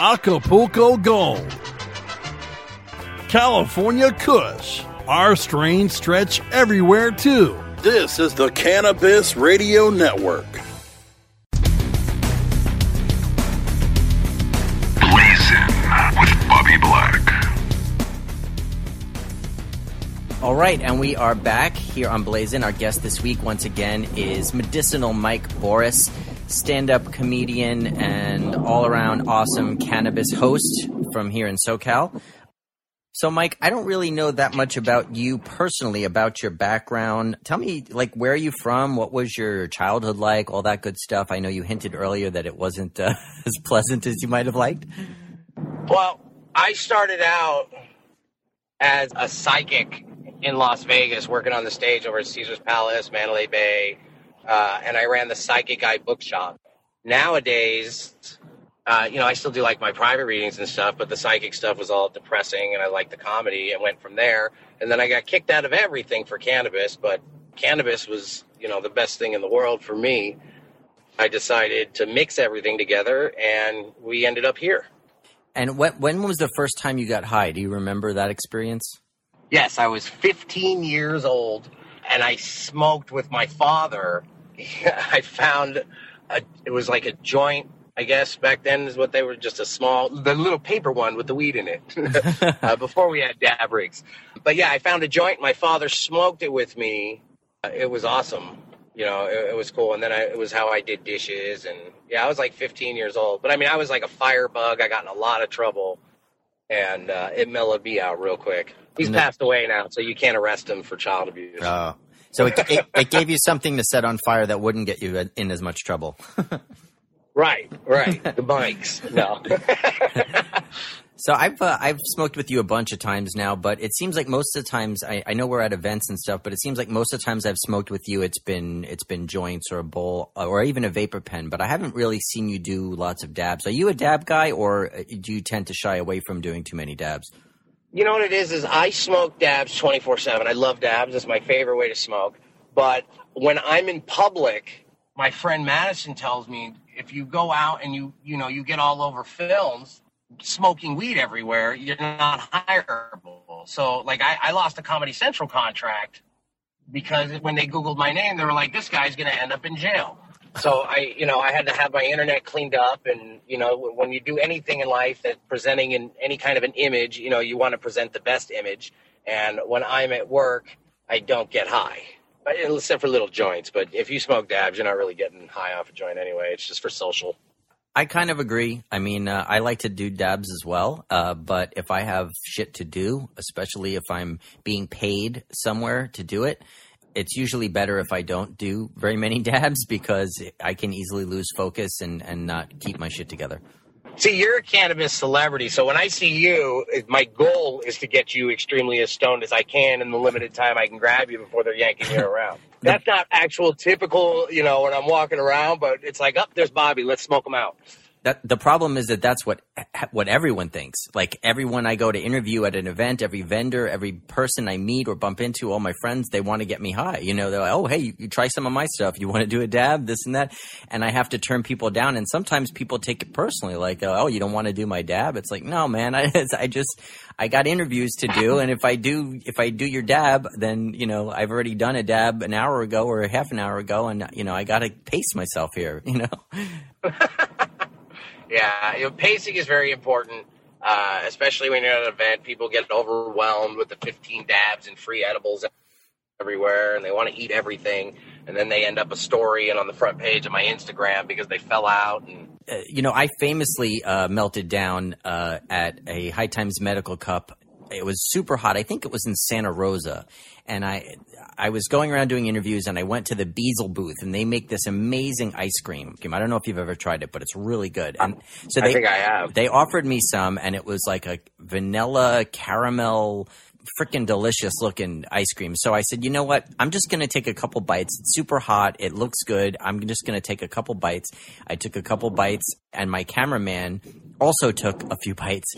Acapulco Gold, California Kush. Our strains stretch everywhere too. This is the Cannabis Radio Network. Blazin with Bobby Black. All right, and we are back here on Blazin. Our guest this week, once again, is Medicinal Mike Boris. Stand up comedian and all around awesome cannabis host from here in SoCal. So, Mike, I don't really know that much about you personally, about your background. Tell me, like, where are you from? What was your childhood like? All that good stuff. I know you hinted earlier that it wasn't uh, as pleasant as you might have liked. Well, I started out as a psychic in Las Vegas, working on the stage over at Caesar's Palace, Mandalay Bay, uh, and I ran the Psychic Eye Bookshop. Nowadays, uh, you know, I still do like my private readings and stuff, but the psychic stuff was all depressing, and I liked the comedy and went from there. And then I got kicked out of everything for cannabis, but cannabis was, you know, the best thing in the world for me. I decided to mix everything together, and we ended up here. And when, when was the first time you got high? Do you remember that experience? Yes, I was 15 years old and I smoked with my father. I found a, it was like a joint, I guess back then is what they were just a small, the little paper one with the weed in it uh, before we had dab rigs. But yeah, I found a joint. My father smoked it with me. Uh, it was awesome. You know, it, it was cool. And then I, it was how I did dishes. And yeah, I was like 15 years old. But I mean, I was like a firebug. I got in a lot of trouble and uh, it mellowed me out real quick. He's passed away now, so you can't arrest him for child abuse. Oh. So it, it, it, gave you something to set on fire that wouldn't get you in as much trouble. right, right. The bikes. No. So I've uh, I've smoked with you a bunch of times now, but it seems like most of the times I, I, know we're at events and stuff, but it seems like most of the times I've smoked with you, it's been it's been joints or a bowl uh, or even a vapor pen. But I haven't really seen you do lots of dabs. Are you a dab guy, or uh, do you tend to shy away from doing too many dabs? You know what it is? Is I smoke dabs twenty four seven. I love dabs. It's my favorite way to smoke. But when I'm in public, my friend Madison tells me if you go out and you you know you get all over films smoking weed everywhere, you're not hireable. So, like, I, I lost a Comedy Central contract because when they Googled my name, they were like, this guy's going to end up in jail. So I, you know, I had to have my internet cleaned up, and you know, when you do anything in life that presenting in any kind of an image, you know, you want to present the best image. And when I'm at work, I don't get high, except for little joints. But if you smoke dabs, you're not really getting high off a joint anyway. It's just for social. I kind of agree. I mean, uh, I like to do dabs as well, uh, but if I have shit to do, especially if I'm being paid somewhere to do it, it's usually better if I don't do very many dabs because I can easily lose focus and, and not keep my shit together. See, you're a cannabis celebrity, so when I see you, my goal is to get you extremely as stoned as I can in the limited time I can grab you before they're yanking you around. That's not actual typical, you know, when I'm walking around, but it's like, up oh, there's Bobby, let's smoke him out. That the problem is that that's what what everyone thinks. Like everyone I go to interview at an event, every vendor, every person I meet or bump into, all my friends, they want to get me high. You know, they're like, "Oh, hey, you, you try some of my stuff. You want to do a dab, this and that," and I have to turn people down. And sometimes people take it personally, like, "Oh, you don't want to do my dab?" It's like, no, man, I, I just I got interviews to do, and if I do if I do your dab, then you know I've already done a dab an hour ago or a half an hour ago, and you know I got to pace myself here. You know. Yeah, you know, pacing is very important, uh, especially when you're at an event. People get overwhelmed with the 15 dabs and free edibles everywhere, and they want to eat everything, and then they end up a story and on the front page of my Instagram because they fell out. And uh, you know, I famously uh, melted down uh, at a High Times Medical Cup. It was super hot. I think it was in Santa Rosa, and I I was going around doing interviews and I went to the Beazle booth and they make this amazing ice cream. I don't know if you've ever tried it, but it's really good. And so they, I think I have. They offered me some and it was like a vanilla caramel freaking delicious looking ice cream. So I said, you know what? I'm just going to take a couple bites. It's super hot. It looks good. I'm just going to take a couple bites. I took a couple bites and my cameraman also took a few bites.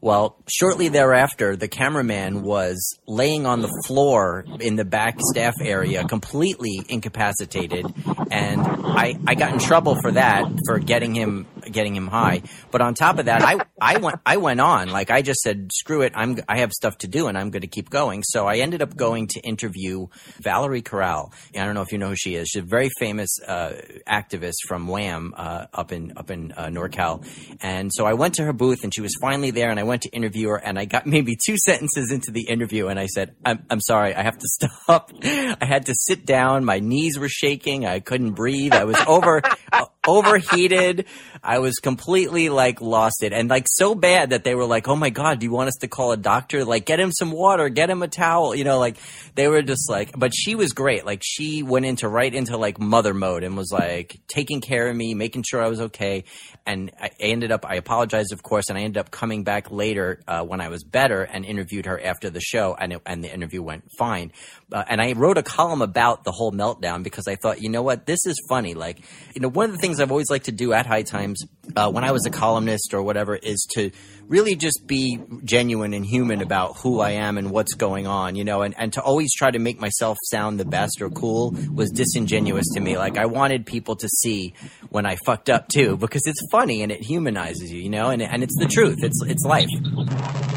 Well, shortly thereafter, the cameraman was laying on the floor in the back staff area, completely incapacitated, and I, I got in trouble for that for getting him getting him high. But on top of that, I I went I went on like I just said, screw it, I'm I have stuff to do and I'm going to keep going. So I ended up going to interview Valerie Corral. I don't know if you know who she is. She's a very famous uh, activist from WAMM uh, up in up in uh, NorCal, and so I went to her booth and she was finally there, and I went to interview her, and I got maybe two sentences into the interview, and I said, "I'm I'm sorry, I have to stop. I had to sit down. My knees were shaking. I couldn't breathe. I was over." overheated. I was completely like lost it and like so bad that they were like, "Oh my god, do you want us to call a doctor? Like get him some water, get him a towel." You know, like they were just like but she was great. Like she went into right into like mother mode and was like taking care of me, making sure I was okay. And I ended up I apologized of course and I ended up coming back later uh, when I was better and interviewed her after the show and it, and the interview went fine. Uh, and I wrote a column about the whole meltdown because I thought, you know what, this is funny. Like, you know, one of the things I've always liked to do at High Times uh, when I was a columnist or whatever is to really just be genuine and human about who I am and what's going on, you know, and, and to always try to make myself sound the best or cool was disingenuous to me. Like, I wanted people to see when I fucked up too because it's funny and it humanizes you, you know, and, and it's the truth. It's, it's life.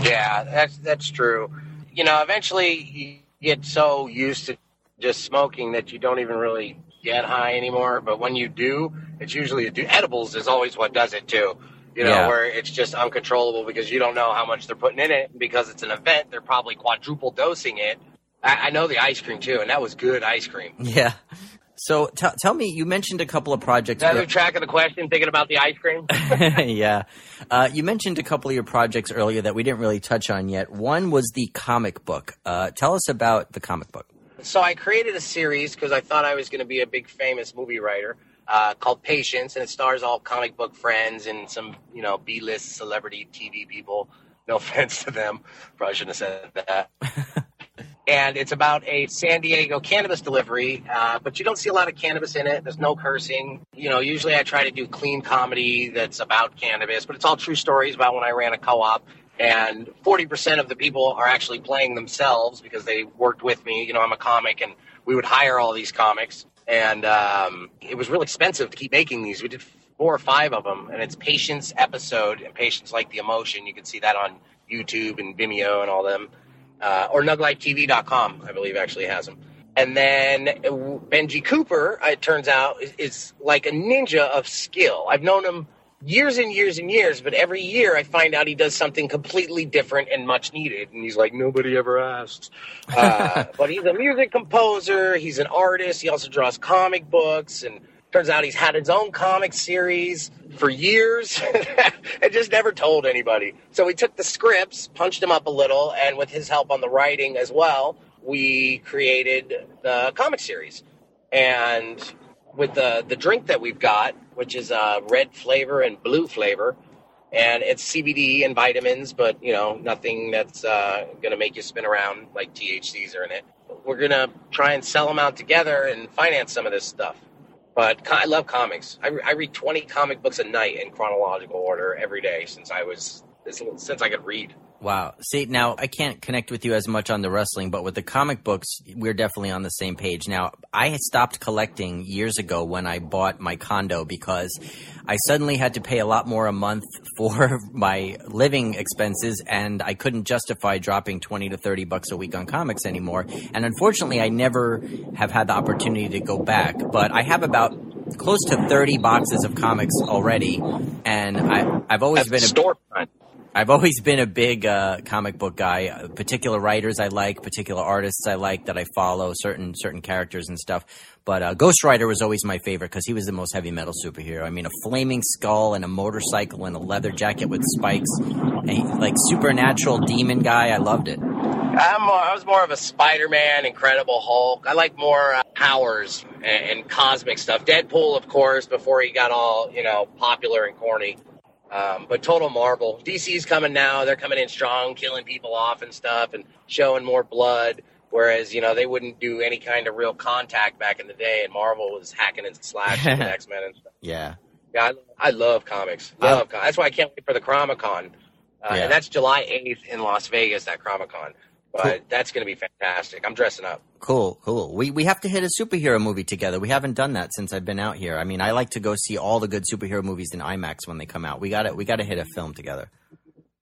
Yeah, that's that's true. You know, eventually you get so used to just smoking that you don't even really get high anymore. But when you do, it's usually do edibles is always what does it too. You know, Yeah. where it's just uncontrollable because you don't know how much they're putting in it. Because it's an event, they're probably quadruple dosing it. I, I know the ice cream too, and that was good ice cream. Yeah. So t- tell me, you mentioned a couple of projects. Did I lose track of the question? Thinking about the ice cream. yeah. Uh, you mentioned a couple of your projects earlier that we didn't really touch on yet. One was the comic book. Uh, tell us about the comic book. So I created a series because I thought I was going to be a big famous movie writer uh, called Patience, and it stars all comic book friends and some, you know, B-list celebrity TV people. No offense to them, probably shouldn't have said that. and it's about a San Diego cannabis delivery, uh, but you don't see a lot of cannabis in it. There's no cursing. You know, usually I try to do clean comedy that's about cannabis, but it's all true stories about when I ran a co-op. And 40% of the people are actually playing themselves because they worked with me. You know, I'm a comic, and we would hire all these comics. And um, it was really expensive to keep making these. We did four or five of them, and it's Patience episode, and Patience like the emotion. You can see that on YouTube and Vimeo and all them uh, or nuglifetv.com, I believe actually has them. And then uh, Benji Cooper, it turns out, is, is like a ninja of skill. I've known him years and years and years, but every year I find out he does something completely different and much needed. And he's like, nobody ever asked. Uh, but he's a music composer, he's an artist, he also draws comic books, and turns out he's had his own comic series for years and just never told anybody. So we took the scripts, punched them up a little, and with his help on the writing as well, we created the comic series. And with the the drink that we've got, which is uh, red flavor and blue flavor, and it's CBD and vitamins, but you know nothing that's uh, to make you spin around like THCs are in it. We're gonna try and sell them out together and finance some of this stuff. But I love comics. I, I read 20 comic books a night in chronological order every day since I was since I could read. Wow. See, now I can't connect with you as much on the wrestling, but with the comic books, we're definitely on the same page. Now, I had stopped collecting years ago when I bought my condo because I suddenly had to pay a lot more a month for my living expenses and I couldn't justify dropping 20 to 30 bucks a week on comics anymore. And unfortunately, I never have had the opportunity to go back, but I have about close to 30 boxes of comics already and I, I've always been a Store I've always been a big uh, comic book guy. Uh, particular writers I like, particular artists I like that I follow, certain certain characters and stuff. But uh, Ghost Rider was always my favorite because he was the most heavy metal superhero. I mean, a flaming skull and a motorcycle and a leather jacket with spikes, and, like supernatural demon guy. I loved it. I'm was more of a Spider-Man, Incredible Hulk. I like more uh, powers and, and cosmic stuff. Deadpool, of course, before he got all you know popular and corny. Um, but total Marvel. DC's coming now. They're coming in strong, killing people off and stuff, and showing more blood. Whereas you know they wouldn't do any kind of real contact back in the day, and Marvel was hacking and slashing the X Men and stuff. Yeah. Yeah, I, I love comics. Love com- That's why I can't wait for the Chromicon. Uh, Yeah. And that's July 8th in Las Vegas, that Chromicon. But Cool. that's going to be fantastic. I'm dressing up. Cool, cool. We we have to hit a superhero movie together. We haven't done that since I've been out here. I mean, I like to go see all the good superhero movies in IMAX when they come out. We got to we got to hit a film together.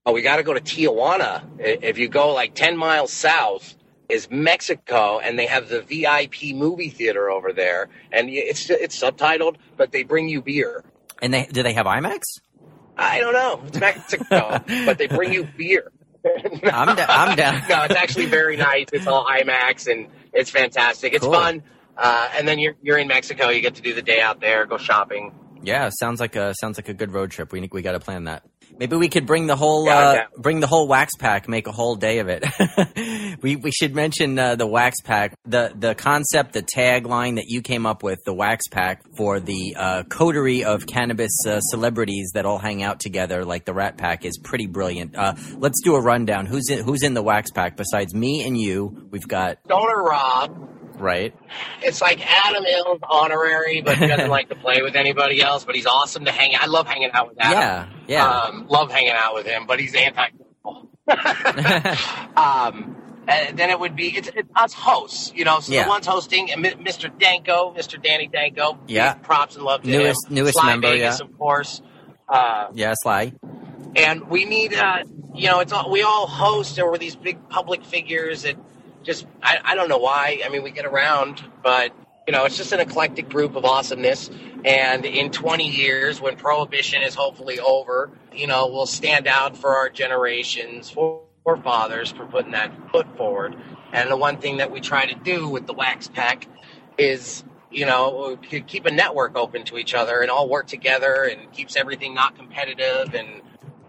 Oh, we got to go to Tijuana. If you go like 10 miles south, is Mexico, and they have the VIP movie theater over there, and it's it's subtitled, but they bring you beer. And they do they have IMAX? I don't know, it's Mexico, but they bring you beer. I'm da- I'm down. no, it's actually very nice. It's all IMAX and it's fantastic. It's Cool. fun. Uh, and then you're you're in Mexico. You get to do the day out there, go shopping. Yeah, sounds like a sounds like a good road trip. We we got to plan that. Maybe we could bring the whole Yeah, uh, yeah. bring the whole wax pack, make a whole day of it. we we should mention uh, the wax pack, the the concept, the tagline that you came up with, the wax pack for the uh, coterie of cannabis uh, celebrities that all hang out together, like the Rat Pack, is pretty brilliant. Uh, let's do a rundown. Who's in Who's in the wax pack besides me and you? We've got Stoner Rob. Right. It's like Adam Ills honorary, but he doesn't like to play with anybody else. But he's awesome to hang. I love hanging out with Adam. Yeah, yeah. Um, love hanging out with him, but he's anti. um, and then it would be it's, it's us hosts, you know. So Yeah. the ones hosting, and Mr. Danko, Mr. Danny Danko. Yeah. props and love to Newest- him. newest Sly member, Vegas, yeah. of course. Uh, yeah, Sly. and we need uh you know it's all we all host and we're these big public figures that just I, I don't know why. I mean we get around but you know it's just an eclectic group of awesomeness. And in 20 years when prohibition is hopefully over you know we'll stand out for our generations for forefathers for putting that foot forward. And the one thing that we try to do with the wax pack is you know keep a network open to each other and all work together and keeps everything not competitive and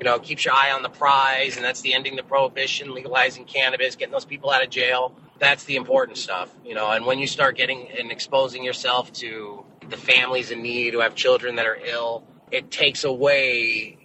you know keeps your eye on the prize and that's the ending the prohibition legalizing cannabis getting those people out of jail. That's the important stuff you know. And when you start getting and exposing yourself to the families in need who have children that are ill it takes away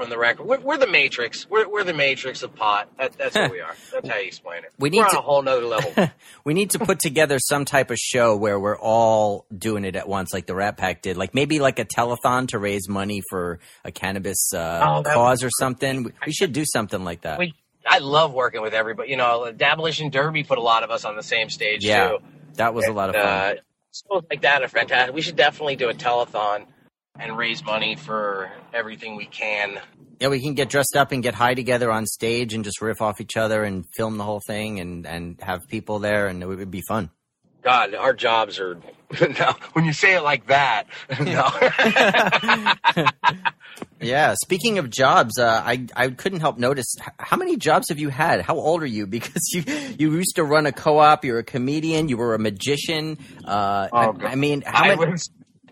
from the record we're, we're the matrix we're, we're the matrix of pot that, that's what we are that's how you explain it We need we're on to- a whole nother level we need to put together some type of show where we're all doing it at once, like the Rat Pack did. Like maybe like a telethon to raise money for a cannabis uh, Oh, cause or something. We- We should do something like that. we I love working with everybody. You know, Dabolition Derby put a lot of us on the same stage yeah, too. that was a lot of fun. Uh, like that are fantastic. We should definitely do a telethon and raise money for everything we can. yeah, we can get dressed up and get high together on stage and just riff off each other and film the whole thing and and have people there and it would be fun. God, our jobs are. no, when you say it like that, no. Yeah. Speaking of jobs, uh, I I couldn't help notice how many jobs have you had? How old are you? Because you you used to run a co-op. You're a comedian. You were a magician. Uh, I, Oh, God. I mean, how I many? was,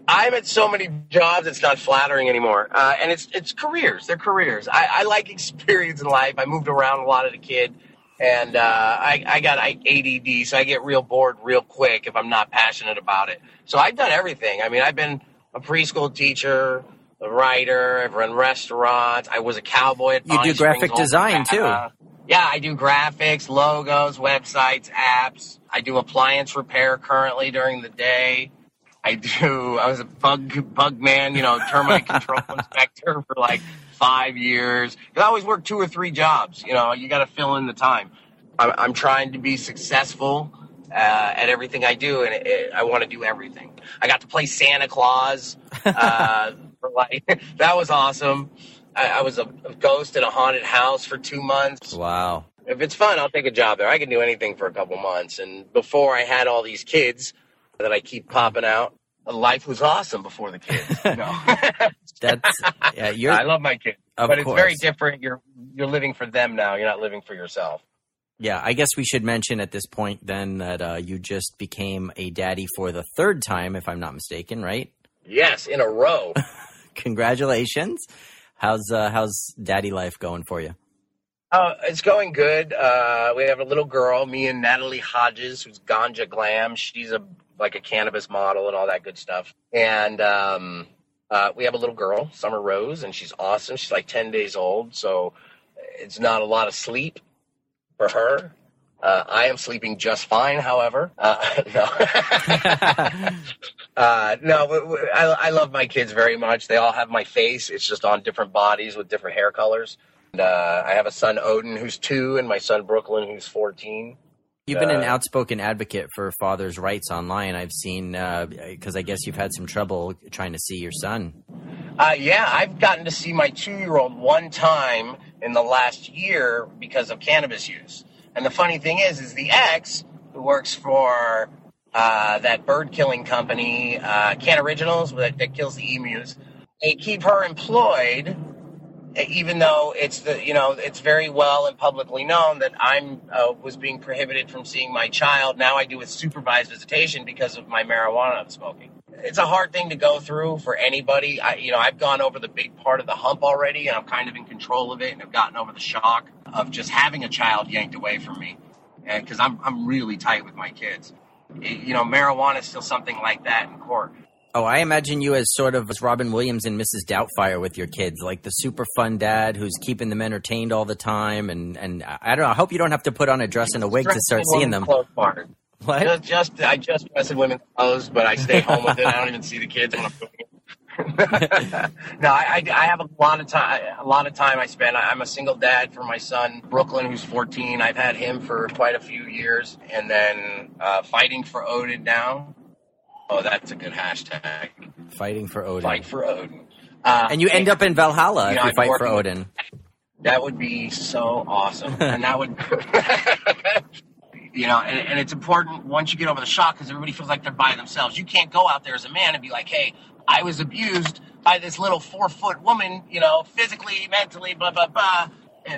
I'm at so many jobs, it's not flattering anymore. Uh, and it's it's careers. They're careers. I, I like experience in life. I moved around a lot as a kid, and uh, I, I got ADD, so I get real bored real quick if I'm not passionate about it. So I've done everything. I mean, I've been a preschool teacher, a writer. I've run restaurants. I was a cowboy. At You Bonnie do graphic Springs, design, too. Yeah, I do graphics, logos, websites, apps. I do appliance repair currently during the day. I do. I was a bug bug man, you know, termite control inspector for like five years. 'Cause I always work two or three jobs. You know, you got to fill in the time. I'm, I'm trying to be successful uh, at everything I do, and it, I want to do everything. I got to play Santa Claus. Uh, for like that was awesome. I, I was a, a ghost in a haunted house for two months Wow. if it's fun, I'll take a job there. I can do anything for a couple months. And before I had all these kids that I keep popping out, life was awesome before the kids. You know? That's yeah. You're I love my kids, but it's very different. You're you're living for them now. You're not living for yourself. yeah. I guess we should mention at this point then that uh, you just became a daddy for the third time, if I'm not mistaken, right? Yes, in a row. Congratulations. How's uh, how's daddy life going for you? Oh, it's going good. Uh, we have a little girl, me and Natalie Hodges, who's Ganja Glam. She's a like a cannabis model and all that good stuff. And um, uh, we have a little girl, Summer Rose, and she's awesome. She's like ten days old, so it's not a lot of sleep for her. Uh, I am sleeping just fine, however. Uh, no, uh, no, I, I love my kids very much. They all have my face. It's just on different bodies with different hair colors. And, uh, I have a son, Odin, who's two, and my son, Brooklyn, who's 14. You've been an Uh, outspoken advocate for fathers' rights online. I've seen because I guess you've had some trouble trying to see your son. Uh, yeah, I've gotten to see my two year old one time in the last year because of cannabis use. And the funny thing is, is the ex who works for uh, that bird killing company, uh, Can Originals, that, that kills the emus, they keep her employed even though it's the you know it's very well and publicly known that I'm uh, was being prohibited from seeing my child. Now I do with supervised visitation because of my marijuana smoking. It's a hard thing to go through for anybody. I, you know, I've gone over the big part of the hump already, and I'm kind of in control of it, and I've gotten over the shock of just having a child yanked away from me, because I'm I'm really tight with my kids. It, you know, marijuana is still something like that in court. Oh, I imagine you as sort of as Robin Williams and Mrs. Doubtfire with your kids, like the super fun dad who's keeping them entertained all the time. And, and I don't know. I hope you don't have to put on a dress and a wig to start seeing them. What? Just, just I just dress in women's clothes, but I stay home with it. I don't even see the kids when I'm cooking. no, I, I, have a lot of time. A lot of time I spend. I'm a single dad for my son Brooklyn, who's 14. I've had him for quite a few years, and then uh, fighting for Odin now. Oh, that's a good hashtag. Fighting for Odin. Fight for Odin. Uh, and you end up in Valhalla you know, if you fight for Odin. That would be so awesome. and that would, you know, and, and, it's important once you get over the shock because everybody feels like they're by themselves. You can't go out there as a man and be like, hey, I was abused by this little four foot woman, you know, physically, mentally, blah, blah, blah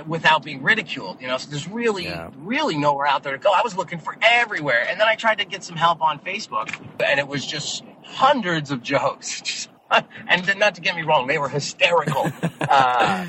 without being ridiculed. You know, so there's really, yeah. really nowhere out there to go. I was looking for everywhere, and then I tried to get some help on Facebook, and it was just hundreds of jokes. and not to get me wrong, they were hysterical. uh,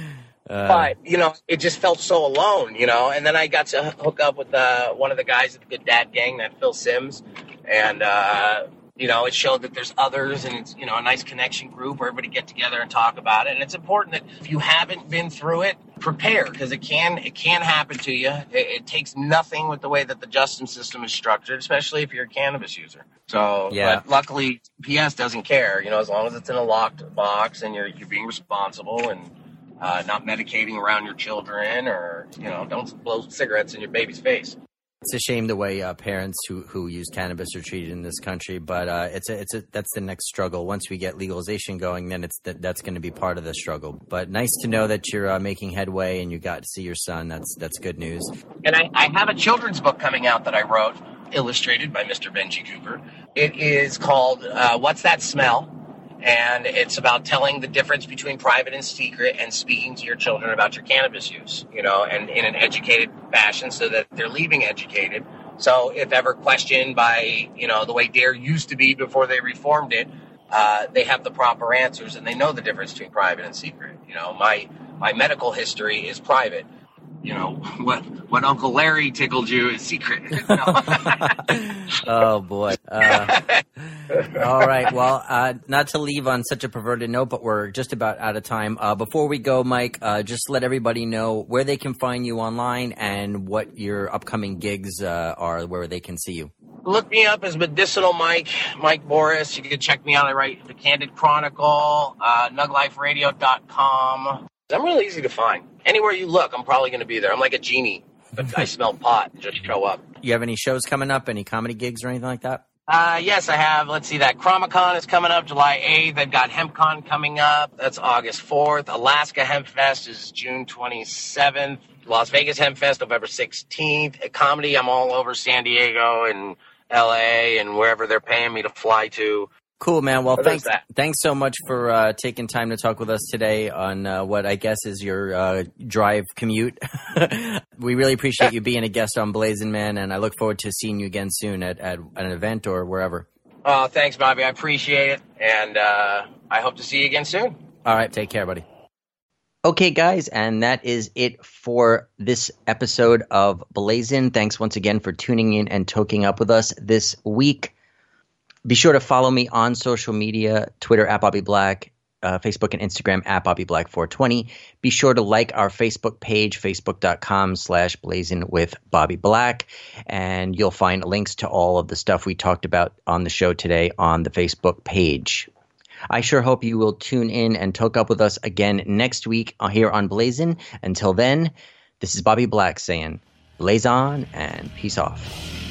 uh, but you know, it just felt so alone. You know, and then I got to hook up with uh, one of the guys at the Good Dad Gang, that Phil Sims, and uh, you know, it showed that there's others and it's, you know, a nice connection group where everybody get together and talk about it. And it's important that if you haven't been through it, prepare because it can, it can happen to you. It, it, takes nothing with the way that the justice system is structured, especially if you're a cannabis user. So, yeah. luckily PS doesn't care, you know, as long as it's in a locked box and you're, you're being responsible and, uh, not medicating around your children or, you know, don't blow cigarettes in your baby's face. It's a shame the way uh, parents who, who use cannabis are treated in this country, but uh, it's a, it's a, that's the next struggle. Once we get legalization going, then it's that that's going to be part of the struggle. But nice to know that you're uh, making headway and you got to see your son. That's that's good news. And I, I have a children's book coming out that I wrote, illustrated by Mr. Benji Cooper. It is called uh, "What's That Smell." And it's about telling the difference between private and secret and speaking to your children about your cannabis use, you know, and in an educated fashion so that they're leaving educated. So if ever questioned by, you know, the way DARE used to be before they reformed it, uh, they have the proper answers and they know the difference between private and secret. You know, my my medical history is private you know what what Uncle Larry tickled you is secret. oh boy! Uh, all right. Well, uh, not to leave on such a perverted note, but we're just about out of time. Uh, before we go, Mike, uh, just let everybody know where they can find you online and what your upcoming gigs uh, are, where they can see you. Look me up as Medicinal Mike, Mike Boris. You can check me out. I write the Candid Chronicle, uh, NugLifeRadio.com. I'm really easy to find. Anywhere you look, I'm probably going to be there. I'm like a genie. But I smell pot. And just show up. You have any shows coming up? Any comedy gigs or anything like that? Uh, yes, I have. Let's see that. Chromacon is coming up July 8th. They've got HempCon coming up. That's August 4th. Alaska Hemp Fest is June 27th. Las Vegas Hemp Fest, November 16th. At comedy, I'm all over San Diego and LA and wherever they're paying me to fly to. Cool, man. Well, thanks, thanks so much for uh, taking time to talk with us today on uh, what I guess is your uh, drive commute. we really appreciate you being a guest on Blazin Man, and I look forward to seeing you again soon at, at an event or wherever. Oh, thanks, Bobby. I appreciate it, and uh, I hope to see you again soon. All right, take care, buddy. Okay, guys, and that is it for this episode of Blazin. Thanks once again for tuning in and toking up with us this week. Be sure to follow me on social media Twitter at Bobby Black, uh, Facebook and Instagram at Bobby Black 420. Be sure to like our Facebook page, facebook.com slash blazing with Bobby Black. And you'll find links to all of the stuff we talked about on the show today on the Facebook page. I sure hope you will tune in and talk up with us again next week here on Blazin. Until then, this is Bobby Black saying, blaze on and peace off.